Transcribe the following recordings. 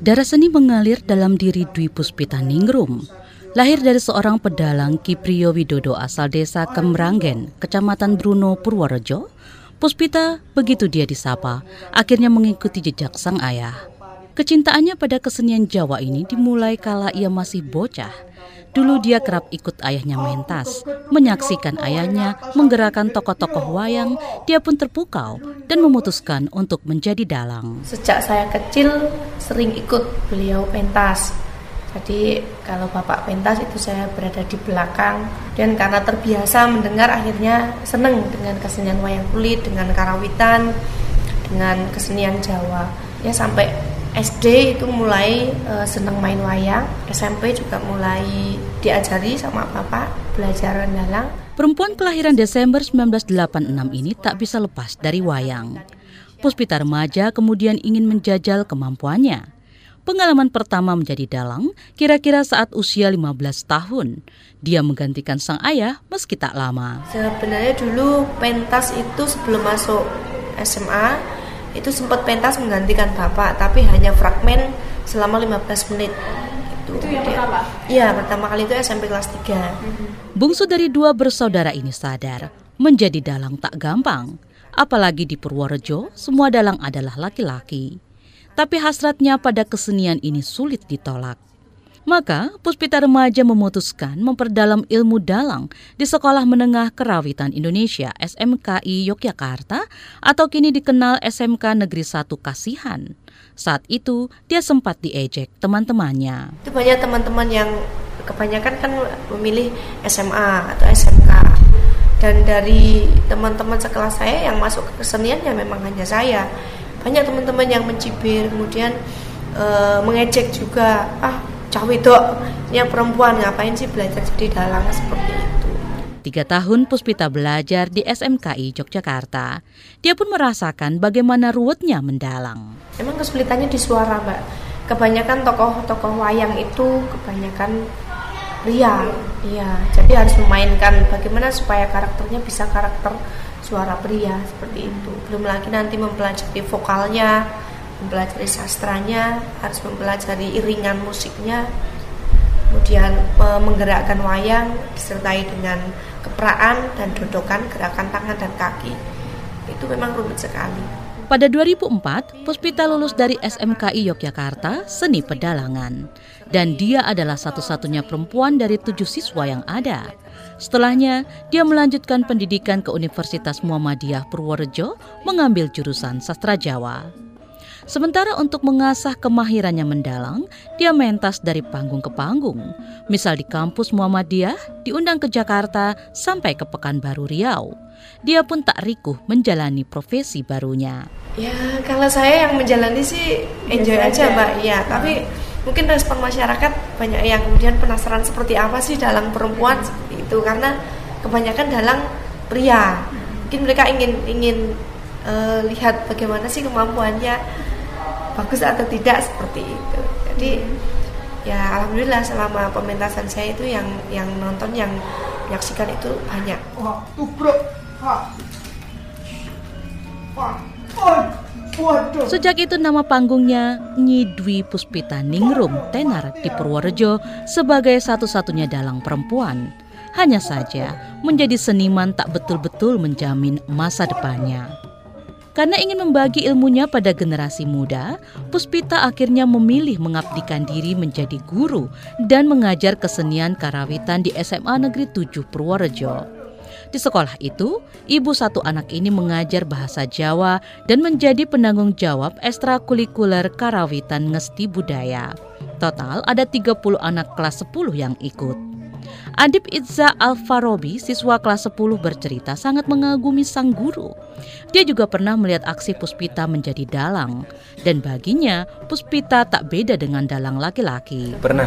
Darah seni mengalir dalam diri Dwi Puspita Ningrum. Lahir dari seorang pedalang Kiprio Widodo asal desa Kemranggen, Kecamatan Bruno, Purworejo, Puspita, begitu dia disapa, akhirnya mengikuti jejak sang ayah. Kecintaannya pada kesenian Jawa ini dimulai kala ia masih bocah. Dulu dia kerap ikut ayahnya mentas, menyaksikan ayahnya menggerakkan tokoh-tokoh wayang, dia pun terpukau dan memutuskan untuk menjadi dalang. Sejak saya kecil sering ikut beliau pentas. Jadi kalau bapak pentas itu saya berada di belakang dan karena terbiasa mendengar akhirnya seneng dengan kesenian wayang kulit, dengan karawitan, dengan kesenian Jawa. Ya sampai SD itu mulai uh, seneng main wayang, SMP juga mulai diajari sama bapak belajar dalang. Perempuan kelahiran Desember 1986 ini tak bisa lepas dari wayang. Puspita remaja kemudian ingin menjajal kemampuannya. Pengalaman pertama menjadi dalang kira-kira saat usia 15 tahun. Dia menggantikan sang ayah meski tak lama. Sebenarnya dulu pentas itu sebelum masuk SMA itu sempat pentas menggantikan bapak tapi hanya fragmen selama 15 menit. Itu, itu yang pertama? Iya pertama kali itu SMP kelas 3 mm-hmm. Bungsu dari dua bersaudara ini sadar menjadi dalang tak gampang. Apalagi di Purworejo semua dalang adalah laki-laki. Tapi hasratnya pada kesenian ini sulit ditolak maka Puspita Remaja memutuskan memperdalam ilmu dalang di Sekolah Menengah Kerawitan Indonesia SMKI Yogyakarta atau kini dikenal SMK Negeri 1 Kasihan. Saat itu dia sempat diejek teman-temannya. Itu banyak teman-teman yang kebanyakan kan memilih SMA atau SMK dan dari teman-teman sekelas saya yang masuk ke kesenian ya memang hanya saya banyak teman-teman yang mencibir kemudian e, mengejek juga ah dok yang perempuan ngapain sih belajar jadi dalang seperti itu Tiga tahun Puspita belajar di SMKI Yogyakarta. Dia pun merasakan bagaimana ruwetnya mendalang. Emang kesulitannya di suara, Mbak. Kebanyakan tokoh-tokoh wayang itu kebanyakan pria. Iya, jadi harus memainkan bagaimana supaya karakternya bisa karakter suara pria seperti itu. Belum lagi nanti mempelajari vokalnya, mempelajari sastranya, harus mempelajari iringan musiknya, kemudian e, menggerakkan wayang disertai dengan kepraan dan dodokan gerakan tangan dan kaki. Itu memang rumit sekali. Pada 2004, Puspita lulus dari SMKI Yogyakarta Seni Pedalangan. Dan dia adalah satu-satunya perempuan dari tujuh siswa yang ada. Setelahnya, dia melanjutkan pendidikan ke Universitas Muhammadiyah Purworejo mengambil jurusan sastra Jawa. Sementara untuk mengasah kemahirannya mendalang, dia mentas dari panggung ke panggung. Misal di kampus Muhammadiyah, diundang ke Jakarta sampai ke Pekanbaru Riau. Dia pun tak rikuh menjalani profesi barunya. Ya, kalau saya yang menjalani sih enjoy aja, Mbak. Ya, tapi mungkin respon masyarakat banyak yang kemudian penasaran seperti apa sih dalang perempuan seperti itu karena kebanyakan dalang pria. Mungkin mereka ingin ingin uh, lihat bagaimana sih kemampuannya bagus atau tidak seperti itu. Jadi ya alhamdulillah selama pementasan saya itu yang yang nonton yang menyaksikan itu banyak. Sejak itu nama panggungnya Nyi Dwi Puspita Ningrum Tenar di Purworejo sebagai satu-satunya dalang perempuan. Hanya saja menjadi seniman tak betul-betul menjamin masa depannya. Karena ingin membagi ilmunya pada generasi muda, Puspita akhirnya memilih mengabdikan diri menjadi guru dan mengajar kesenian karawitan di SMA Negeri 7 Purworejo. Di sekolah itu, ibu satu anak ini mengajar bahasa Jawa dan menjadi penanggung jawab ekstrakurikuler karawitan ngesti budaya. Total ada 30 anak kelas 10 yang ikut. Adib Itza Alfarobi, siswa kelas 10 bercerita sangat mengagumi sang guru. Dia juga pernah melihat aksi Puspita menjadi dalang. Dan baginya, Puspita tak beda dengan dalang laki-laki. Pernah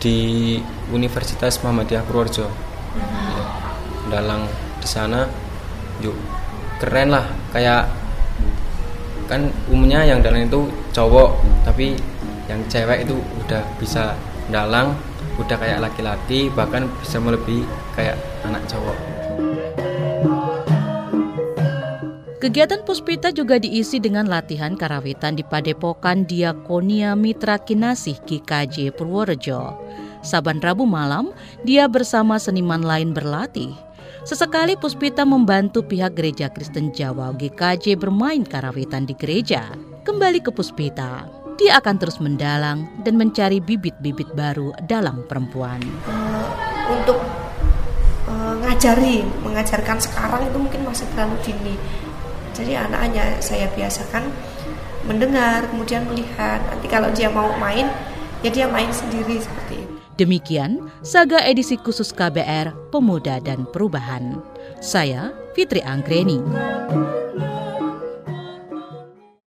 di Universitas Muhammadiyah Purworejo. Ya, dalang di sana, yuk keren lah. Kayak kan umumnya yang dalang itu cowok, tapi yang cewek itu udah bisa dalang udah kayak laki-laki bahkan bisa melebihi kayak anak cowok Kegiatan Puspita juga diisi dengan latihan karawitan di Padepokan Diakonia Mitra Kinasih GKJ Purworejo. Saban Rabu malam, dia bersama seniman lain berlatih. Sesekali Puspita membantu pihak Gereja Kristen Jawa GKJ bermain karawitan di gereja. Kembali ke Puspita, dia akan terus mendalang dan mencari bibit-bibit baru dalam perempuan. Uh, untuk uh, ngajari, mengajarkan sekarang itu mungkin masih terlalu dini jadi anak-anaknya saya biasakan mendengar kemudian melihat nanti kalau dia mau main ya dia main sendiri seperti itu Demikian saga edisi khusus KBR Pemuda dan Perubahan. Saya Fitri Anggreni.